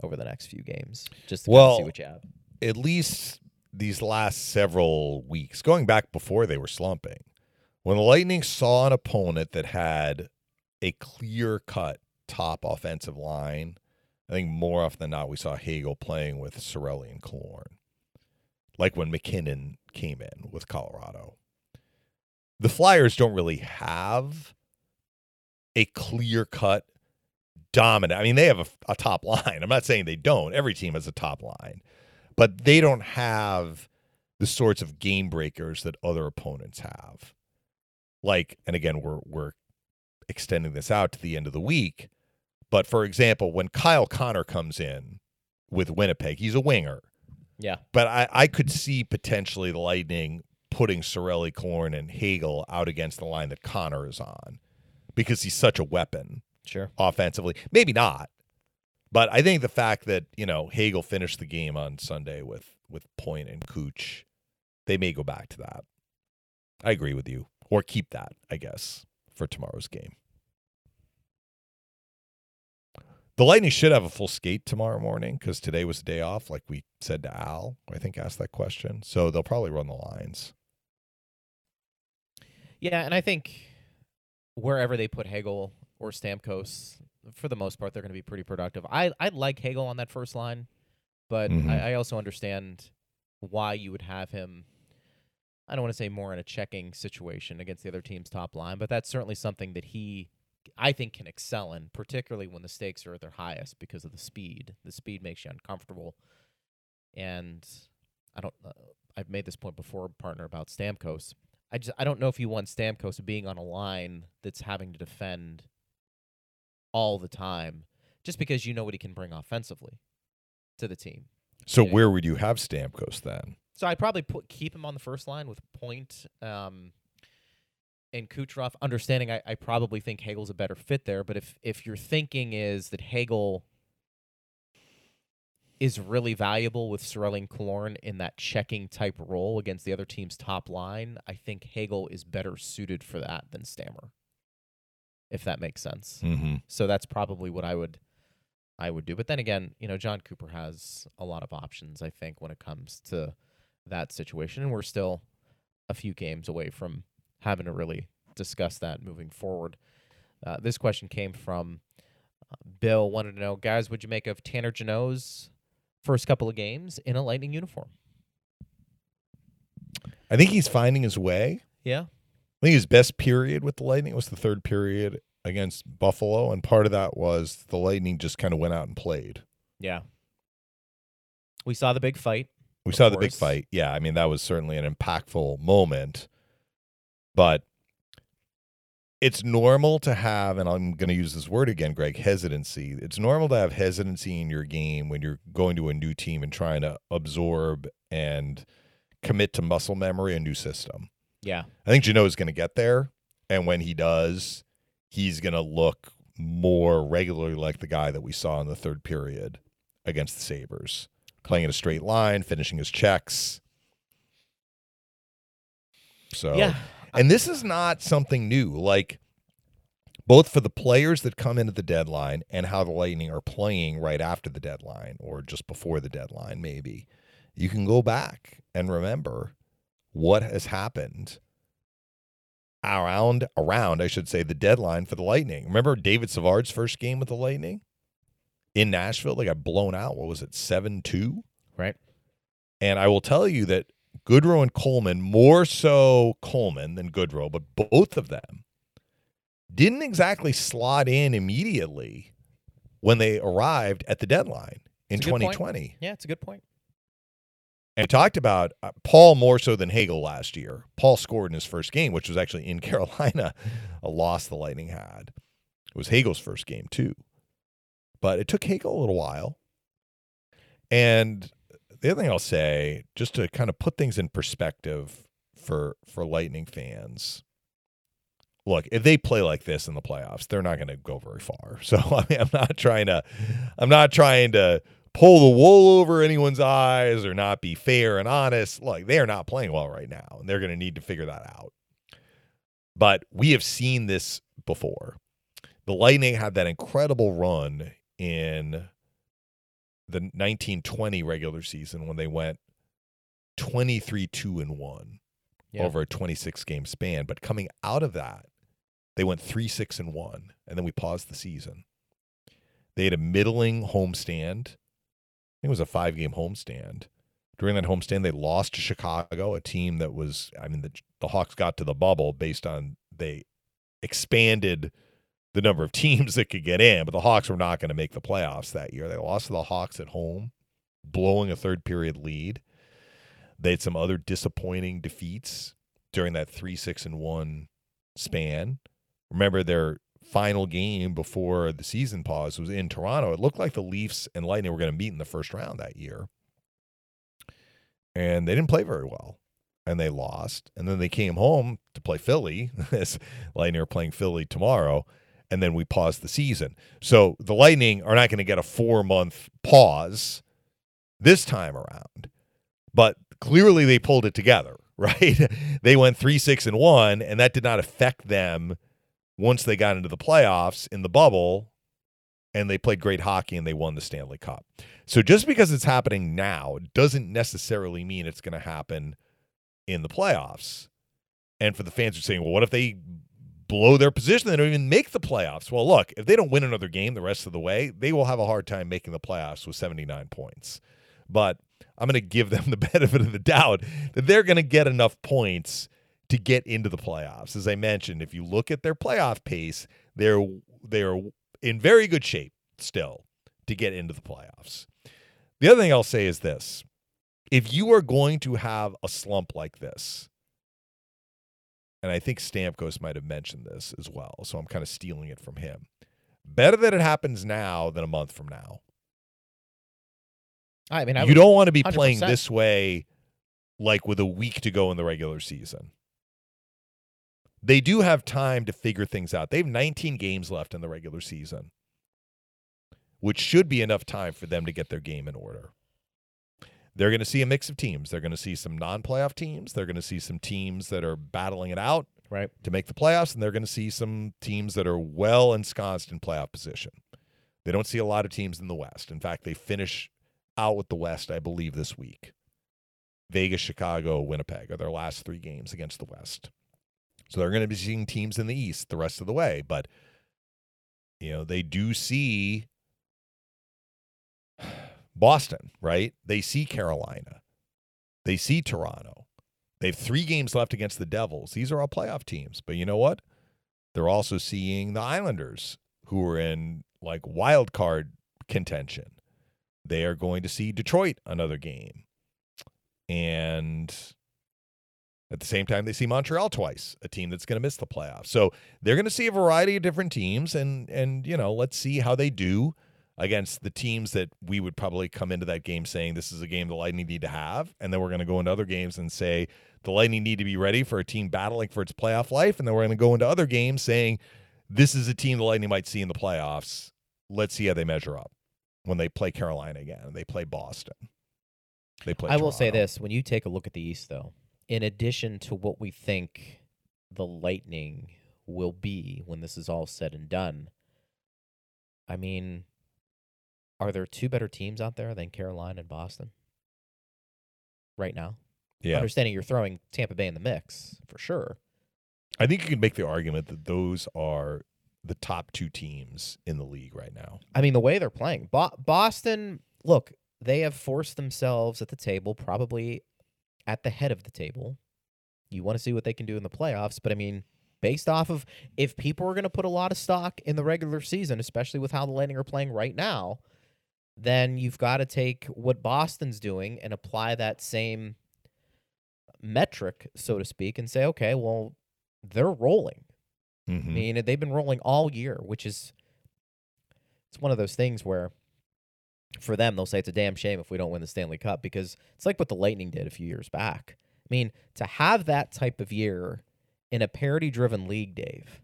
over the next few games, just to kind of see what you have. At least these last several weeks, going back before they were slumping, when the Lightning saw an opponent that had a clear cut top offensive line, I think more often than not we saw Hagel playing with Cirelli and Killorn. Like when MacKinnon came in with Colorado. The Flyers don't really have a clear cut dominant. I mean, they have a, a top line. I'm not saying they don't. Every team has a top line, but they don't have the sorts of game breakers that other opponents have. Like, and again, we're we're extending this out to the end of the week. But for example, when Kyle Connor comes in with Winnipeg, he's a winger. Yeah. But I, I could see potentially the Lightning putting Cirelli, Korn, and Hagel out against the line that Connor is on because he's such a weapon Sure. offensively. Maybe not. But I think the fact that, you know, Hagel finished the game on Sunday with with Point and Cooch, they may go back to that. I agree with you. Or keep that, I guess, for tomorrow's game. The Lightning should have a full skate tomorrow morning because today was the day off, like we said to Al, I think asked that question. So they'll probably run the lines. Yeah, and I think wherever they put Hagel or Stamkos, for the most part, they're going to be pretty productive. I I like Hagel on that first line, but Mhm. I, I also understand why you would have him. I don't want to say more in a checking situation against the other team's top line, but that's certainly something that he, I think, can excel in, particularly when the stakes are at their highest because of the speed. The speed makes you uncomfortable, and I don't. Uh, I've made this point before, partner, about Stamkos. I just I don't know if you want Stamkos being on a line that's having to defend all the time, just because you know what he can bring offensively to the team. So where would you have Stamkos then? So I'd probably put keep him on the first line with Point um, and Kucherov. Understanding, I, I probably think Hagel's a better fit there. But if if your thinking is that Hagel is really valuable with Cirelli and Killorn in that checking type role against the other team's top line, I think Hagel is better suited for that than Stammer. If that makes sense. Mm-hmm. So that's probably what I would I would do. But then again, you know, Jon Cooper has a lot of options, I think, when it comes to that situation. And we're still a few games away from having to really discuss that moving forward. Uh, this question came from uh, Bill. Wanted to know, guys, what would you make of Tanner Jeannot's first couple of games in a Lightning uniform? I think he's finding his way. Yeah. I think his best period with the Lightning was the third period against Buffalo, and part of that was the Lightning just kind of went out and played. Yeah. We saw the big fight. We saw the big fight. Yeah, I mean that was certainly an impactful moment, but it's normal to have, and I'm going to use this word again, Greg, hesitancy. It's normal to have hesitancy in your game when you're going to a new team and trying to absorb and commit to muscle memory a new system. Yeah. I think Jeannot is going to get there, and when he does, he's going to look more regularly like the guy that we saw in the third period against the Sabres, playing in a straight line, finishing his checks. So Yeah. and this is not something new. Like both for the players that come into the deadline and how the Lightning are playing right after the deadline or just before the deadline, maybe. You can go back and remember what has happened around around, I should say, the deadline for the Lightning. Remember David Savard's first game with the Lightning in Nashville? They got blown out. What was it, seven two? Right. And I will tell you that Goodrow and Coleman, more so Coleman than Goodrow, but both of them didn't exactly slot in immediately when they arrived at the deadline in It's a good point. 2020. Yeah, it's a good point. And talked about uh, Paul more so than Hagel last year. Paul scored in his first game, which was actually in Carolina, a loss the Lightning had. It was Hagel's first game, too. But it took Hagel a little while. And the other thing I'll say, just to kind of put things in perspective for for Lightning fans, look, if they play like this in the playoffs, they're not going to go very far. So I mean, I'm not trying to, I'm not trying to pull the wool over anyone's eyes or not be fair and honest. Look, they are not playing well right now, and they're going to need to figure that out. But we have seen this before. The Lightning had that incredible run in the 1920 regular season when they went 23 2 and 1 Yeah. over a 26 game span. But coming out of that, they went 3 6 and 1, and then we paused the season. They had a middling homestand. I think it was a five game homestand. During that homestand, they lost to Chicago, a team that was, I mean, the, the Hawks got to the bubble based on they expanded the number of teams that could get in, but the Hawks were not going to make the playoffs that year. They lost to the Hawks at home, blowing a third period lead. They had some other disappointing defeats during that 3 6 and 1 span. Remember their final game before the season pause was in Toronto. It looked like the Leafs and Lightning were going to meet in the first round that year. And they didn't play very well. And they lost. And then they came home to play Philly. Lightning are playing Philly tomorrow. And then we pause the season. So the Lightning are not going to get a four month pause this time around. But clearly they pulled it together, right? they went three, six, and one, and that did not affect them once they got into the playoffs in the bubble and they played great hockey and they won the Stanley Cup. So just because it's happening now doesn't necessarily mean it's going to happen in the playoffs. And for the fans who are saying, well, what if they blow their position? They don't even make the playoffs. Well, look, if they don't win another game the rest of the way, they will have a hard time making the playoffs with 79 points. But I'm going to give them the benefit of the doubt that they're going to get enough points to get into the playoffs. As I mentioned, if you look at their playoff pace, they're they're in very good shape still to get into the playoffs. The other thing I'll say is this. If you are going to have a slump like this, and I think Stamkos might have mentioned this as well, so I'm kind of stealing it from him. Better that it happens now than a month from now. I mean, I you would- don't want to be playing 100%. this way like with a week to go in the regular season. They do have time to figure things out. They have 19 games left in the regular season, which should be enough time for them to get their game in order. They're going to see a mix of teams. They're going to see some non playoff teams. They're going to see some teams that are battling it out right. to make the playoffs, and they're going to see some teams that are well ensconced in playoff position. They don't see a lot of teams in the West. In fact, they finish out with the West, I believe, this week. Vegas, Chicago, Winnipeg are their last three games against the West. So they're going to be seeing teams in the East the rest of the way. But, you know, they do see Boston, right? They see Carolina. They see Toronto. They have three games left against the Devils. These are all playoff teams. But you know what? They're also seeing the Islanders, who are in like wild card contention. They are going to see Detroit another game. And At the same time, they see Montreal twice, a team that's going to miss the playoffs. So they're going to see a variety of different teams, and and you know, let's see how they do against the teams that we would probably come into that game saying this is a game the Lightning need to have, and then we're going to go into other games and say the Lightning need to be ready for a team battling for its playoff life, and then we're going to go into other games saying this is a team the Lightning might see in the playoffs. Let's see how they measure up when they play Carolina again. and They play Boston. They play. I will say this: when you take a look at the East, though, in addition to what we think the Lightning will be when this is all said and done, I mean, are there two better teams out there than Carolina and Boston right now? Yeah, Understanding you're throwing Tampa Bay in the mix for sure. I think you can make the argument that those are the top two teams in the league right now. I mean, the way they're playing, Bo- Boston. Look, they have forced themselves at the table, probably at the head of the table. You want to see what they can do in the playoffs, but I mean, based off of if people are going to put a lot of stock in the regular season, especially with how the Lightning are playing right now, then you've got to take what Boston's doing and apply that same metric, so to speak, and say, okay, well, they're rolling. Mhm. I mean, they've been rolling all year, which is it's one of those things where for them they'll say it's a damn shame if we don't win the Stanley Cup because it's like what the Lightning did a few years back. I mean, to have that type of year in a parity-driven league, Dave,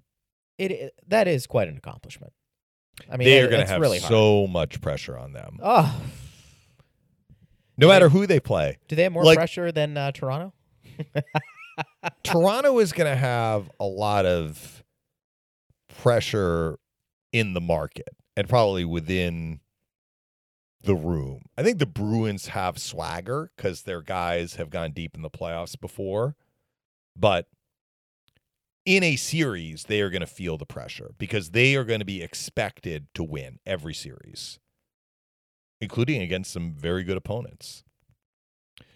it, it that is quite an accomplishment. I mean, they are going to have really so much pressure on them, Oh, no matter who they play. do they have more Like- pressure than uh, Toronto? Toronto is going to have a lot of pressure in the market and probably within the room. I think the Bruins have swagger because their guys have gone deep in the playoffs before, but in a series, they are going to feel the pressure because they are going to be expected to win every series, including against some very good opponents.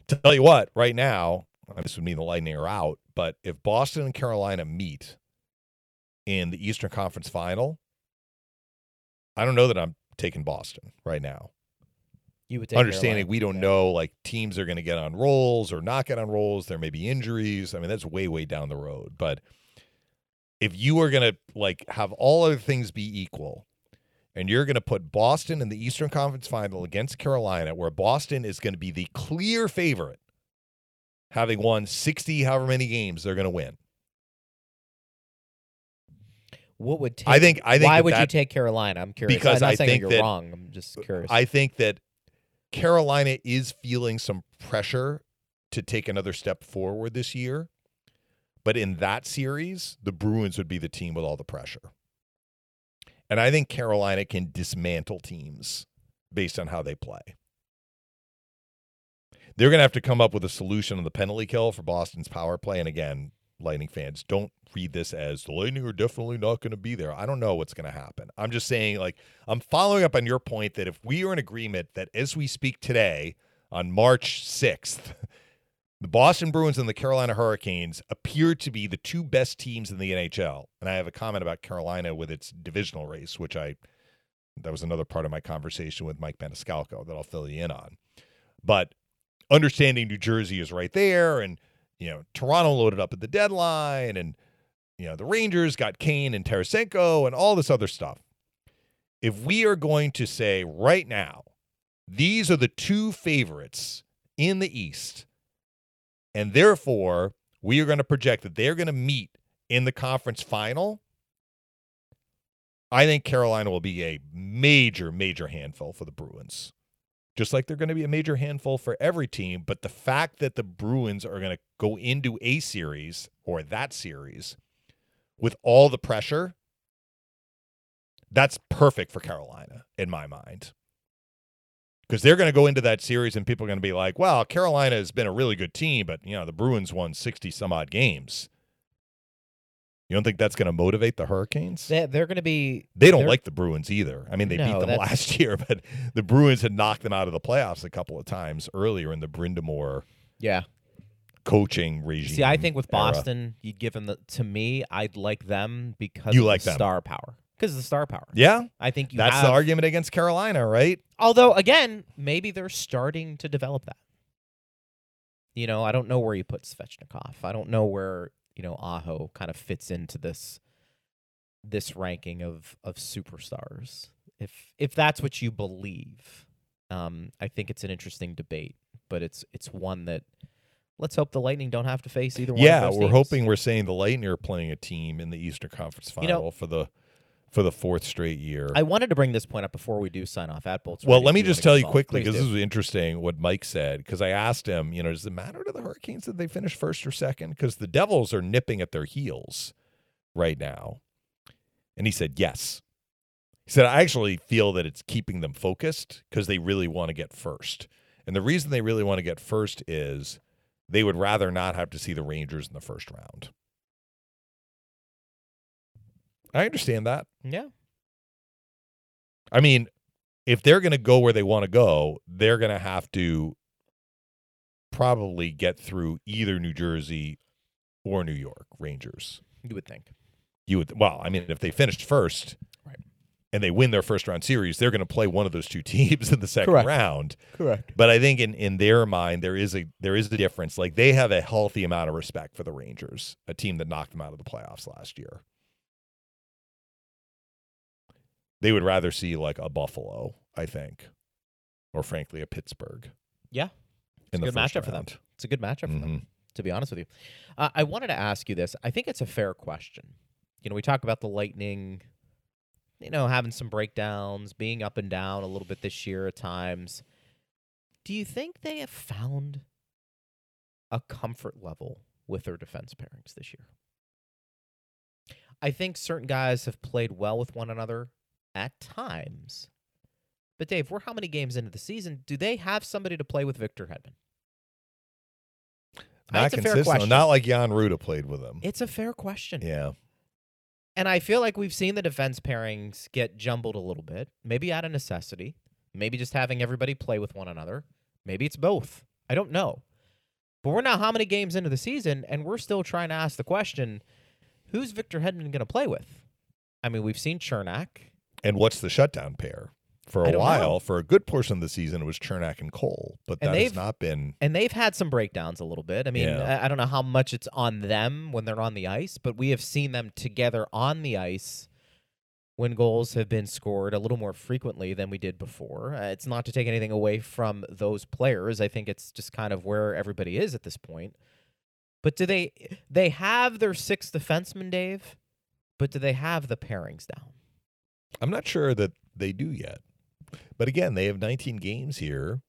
Tell you what, right now, this would mean the Lightning are out, but if Boston and Carolina meet in the Eastern Conference final, I don't know that I'm taking Boston right now. You would take Understanding Carolina. we don't Yeah. know like teams are going to get on rolls or not get on rolls. There may be injuries. I mean, that's way, way down the road. But if you are going to like have all other things be equal, and you're going to put Boston in the Eastern Conference final against Carolina, where Boston is going to be the clear favorite, having won 60 however many games they're going to win. What would take, I think- I think why that would you take Carolina? I'm curious. Because I'm not I saying think you're that- wrong. I'm just curious. I think that Carolina is feeling some pressure to take another step forward this year. But in that series, the Bruins would be the team with all the pressure. And I think Carolina can dismantle teams based on how they play. They're going to have to come up with a solution on the penalty kill for Boston's power play. And again, Lightning fans, don't read this as the Lightning are definitely not going to be there. I don't know what's going to happen. I'm just saying, like, I'm following up on your point that if we are in agreement that as we speak today on March 6th, the Boston Bruins and the Carolina Hurricanes appear to be the two best teams in the NHL. And I have a comment about Carolina with its divisional race, which I that was another part of my conversation with Mike Maniscalco that I'll fill you in on. But understanding New Jersey is right there, and you know Toronto loaded up at the deadline, and you know the Rangers got Kane and Tarasenko and all this other stuff. If we are going to say right now, these are the two favorites in the East, and therefore we are going to project that they're going to meet in the conference final. I think Carolina will be a major, major handful for the Bruins just like they're going to be a major handful for every team. But the fact that the Bruins are going to go into a series or that series with all the pressure, that's perfect for Carolina in my mind. Because they're going to go into that series and people are going to be like, well, Carolina has been a really good team, but, you know, the Bruins won 60 some odd games. You don't think that's going to motivate the Hurricanes? they, they're going to be. They don't like the Bruins either. I mean, they No, beat them that's- last year, but the Bruins had knocked them out of the playoffs a couple of times earlier in the Brind'Amour Yeah. coaching regime. See, I think with era. Boston, you'd give them the. To me, I'd like them because You of like the them. star power. Because of the star power. Yeah, I think you that's have, the argument against Carolina, right? Although, again, maybe they're starting to develop that. You know, I don't know where you put Svechnikov. I don't know where you know Aho kind of fits into this this ranking of of superstars. If if that's what you believe, um, I think it's an interesting debate, but it's it's one that let's hope the Lightning don't have to face either one. Yeah, of those we're teams. hoping we're saying the Lightning are playing a team in the Eastern Conference You Final know- for the for the fourth straight year. I wanted to bring this point up before we do sign off at Bolts. well, let me just tell you quickly because this was interesting what Mike said. Because I asked him, you know, does it matter to the Hurricanes that they finish first or second? Because the Devils are nipping at their heels right now, and he said yes. He said I actually feel that it's keeping them focused because they really want to get first, and the reason they really want to get first is they would rather not have to see the Rangers in the first round. I understand that. yeah. I mean, if they're going to go where they want to go, they're going to have to probably get through either New Jersey or New York Rangers. You would think. You would well, I mean, if they finished first, Right. and they win their first round series, they're going to play one of those two teams in the second Correct. round. Correct. But I think in in their mind, there is a there is a difference. Like they have a healthy amount of respect for the Rangers, a team that knocked them out of the playoffs last year. They would rather see like a Buffalo, I think, or frankly a Pittsburgh Yeah. in a good matchup for them. It's a good matchup for them. To be honest with you. Uh, I wanted to ask you this. I think it's a fair question. You know, we talk about the Lightning, you know, having some breakdowns, being up and down a little bit this year at times. Do you think they have found a comfort level with their defense pairings this year? I think certain guys have played well with one another at times. But Dave, we're how many games into the season? Do they have somebody to play with Victor Hedman? Not it's a fair consistent. question. Not like Jan Rutta played with them. It's a fair question. yeah. And I feel like we've seen the defense pairings get jumbled a little bit, maybe out of necessity, maybe just having everybody play with one another. Maybe it's both. I don't know. But we're now how many games into the season, and we're still trying to ask the question who's Victor Hedman going to play with? I mean, we've seen Cernak. And what's the shutdown pair? For a while, know. for a good portion of the season, it was Cernak and Cole, but And that has not been. And they've had some breakdowns a little bit. I mean, Yeah. I, I don't know how much it's on them when they're on the ice, but we have seen them together on the ice when goals have been scored a little more frequently than we did before. Uh, it's not to take anything away from those players. I think it's just kind of where everybody is at this point. But do they they have their sixth defenseman, Dave? But do they have the pairings down? I'm not sure that they do yet. But again, they have 19 games here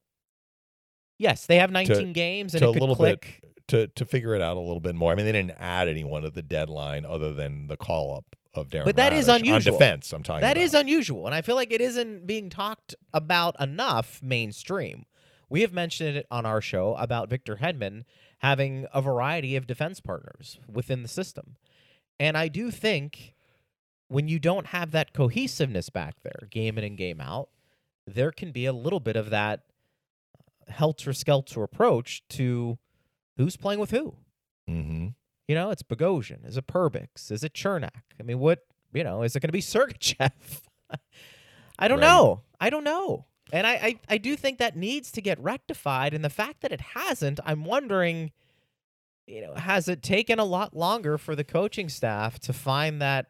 Yes, they have 19 games and to it a could little click. bit to to figure it out a little bit more. I mean, they didn't add anyone at the deadline other than the call up of Darren. But that is Raddysh unusual. on defense. I'm talking. That about. is unusual, and I feel like it isn't being talked about enough mainstream. We have mentioned it on our show about Victor Hedman having a variety of defense partners within the system. And I do think when you don't have that cohesiveness back there, game in and game out, there can be a little bit of that helter skelter approach to who's playing with who. Mm-hmm. You know, it's Bogosian. Is it Perbix? Is it Cernak? I mean, what, you know, is it going to be Sergachev? I don't Right. know. I don't know. And I, I, I do think that needs to get rectified. And the fact that it hasn't, I'm wondering, you know, has it taken a lot longer for the coaching staff to find that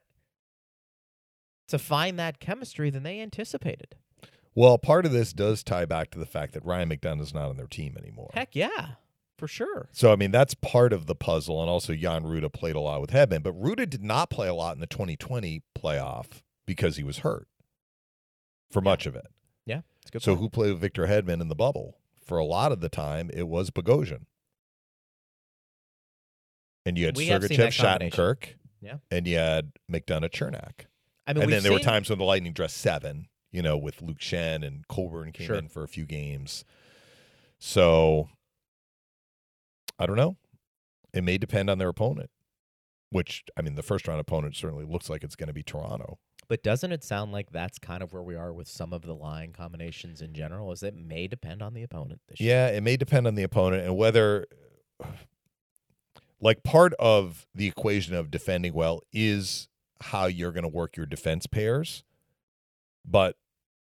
to find that chemistry than they anticipated? Well, part of this does tie back to the fact that Ryan McDonagh is not on their team anymore. Heck yeah, for sure. So I mean that's part of the puzzle, and also Jan Rutta played a lot with Hedman, but Rutta did not play a lot in the 2020 playoff because he was hurt for much of it. Yeah, it's good. So point. who played with Victor Hedman in the bubble? For a lot of the time, it was Bogosian. And you had Sergachev. Shattenkirk, Yeah. and you had McDonagh, Cernak. I mean, and then there were times when the Lightning dressed seven, you know, with Luke Schenn and Coburn came Sure. in for a few games. So I don't know. It may depend on their opponent, which, I mean, the first round opponent certainly looks like it's going to be Toronto. But doesn't it sound like that's kind of where we are with some of the line combinations in general? Is it may depend on the opponent this year? Yeah, it may depend on the opponent and whether, like, part of the equation of defending well is how you're going to work your defense pairs. But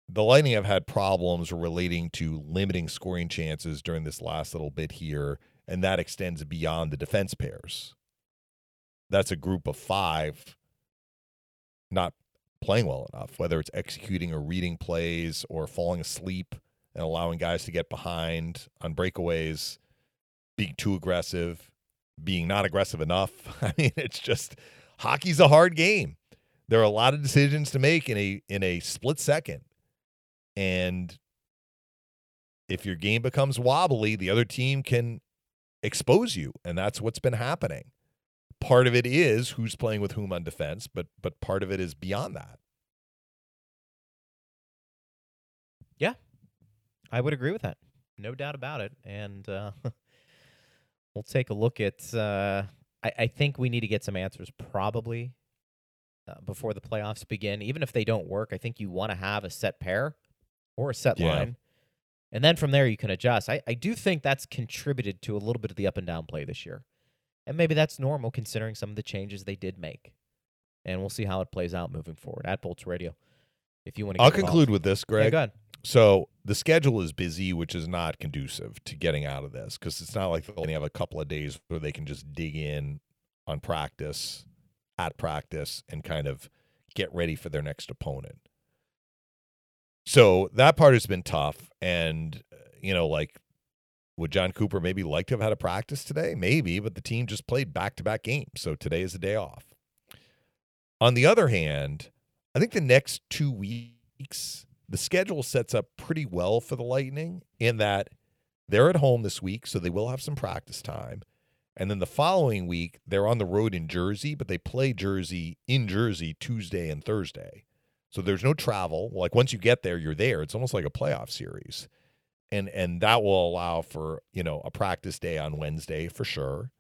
the Lightning have had problems relating to limiting scoring chances during this last little bit here and that extends beyond the defense pairs. That's a group of five not playing well enough, whether it's executing or reading plays or falling asleep and allowing guys to get behind on breakaways, being too aggressive, being not aggressive enough. I mean, it's just hockey's a hard game. There are a lot of decisions to make in a in a split second. And if your game becomes wobbly, the other team can expose you, and that's what's been happening. Part of it is who's playing with whom on defense, but but part of it is beyond that. Yeah, I would agree with that. No doubt about it. And uh, we'll take a look at. Uh, I, I think we need to get some answers probably uh, before the playoffs begin. Even if they don't work, I think you want to have a set pair or a set Yeah. line. And then from there, you can adjust. I, I do think that's contributed to a little bit of the up and down play this year. And maybe that's normal considering some of the changes they did make. And we'll see how it plays out moving forward at Bolts Radio. If you want to I'll conclude with this, Yeah, Greg. go ahead. So the schedule is busy, which is not conducive to getting out of this because it's not like they only have a couple of days where they can just dig in on practice, at practice, and kind of get ready for their next opponent. So that part has been tough. And, you know, like, would Jon Cooper maybe like to have had a practice today? Maybe, but the team just played back to back games. So today is a day off. On the other hand, I think the next two weeks, the schedule sets up pretty well for the Lightning in that they're at home this week, so they will have some practice time. And then the following week, they're on the road in Jersey, but they play Jersey in Jersey Tuesday and Thursday. So there's no travel. Like once you get there, you're there. It's almost like a playoff series. And and that will allow for, you know, a practice day on Wednesday for sure.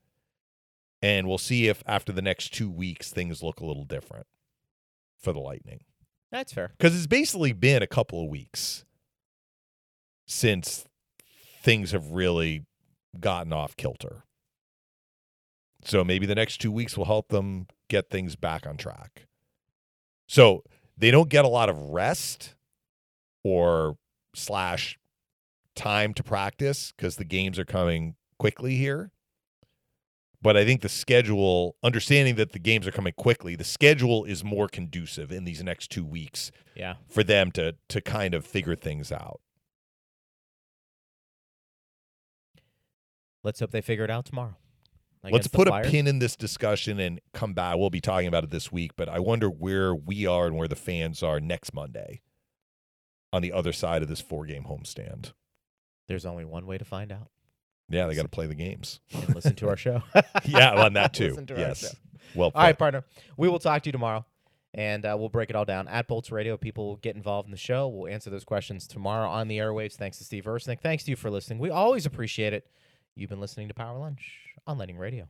And we'll see if after the next 2 weeks things look a little different for the Lightning That's fair. because it's basically been a couple of weeks since things have really gotten off kilter. So maybe the next two weeks will help them get things back on track. So they don't get a lot of rest or slash time to practice because the games are coming quickly here. But I think the schedule, understanding that the games are coming quickly, the schedule is more conducive in these next two weeks Yeah. for them to to kind of figure things out. Let's hope they figure it out tomorrow. Let's put a pin in this discussion and come back. We'll be talking about it this week, but I wonder where we are and where the fans are next Monday on the other side of this four game homestand. There's only one way to find out. Yeah, they got to play the games. And listen to our show. yeah, on that too. Listen to our yes. show. Well, All right, partner. We will talk to you tomorrow, and uh, we'll break it all down at Bolts Radio. People will get involved in the show. We'll answer those questions tomorrow on the airwaves. Thanks to Steve Ersnick. Thanks to you for listening. We always appreciate it. You've been listening to Power Lunch on Lightning Radio.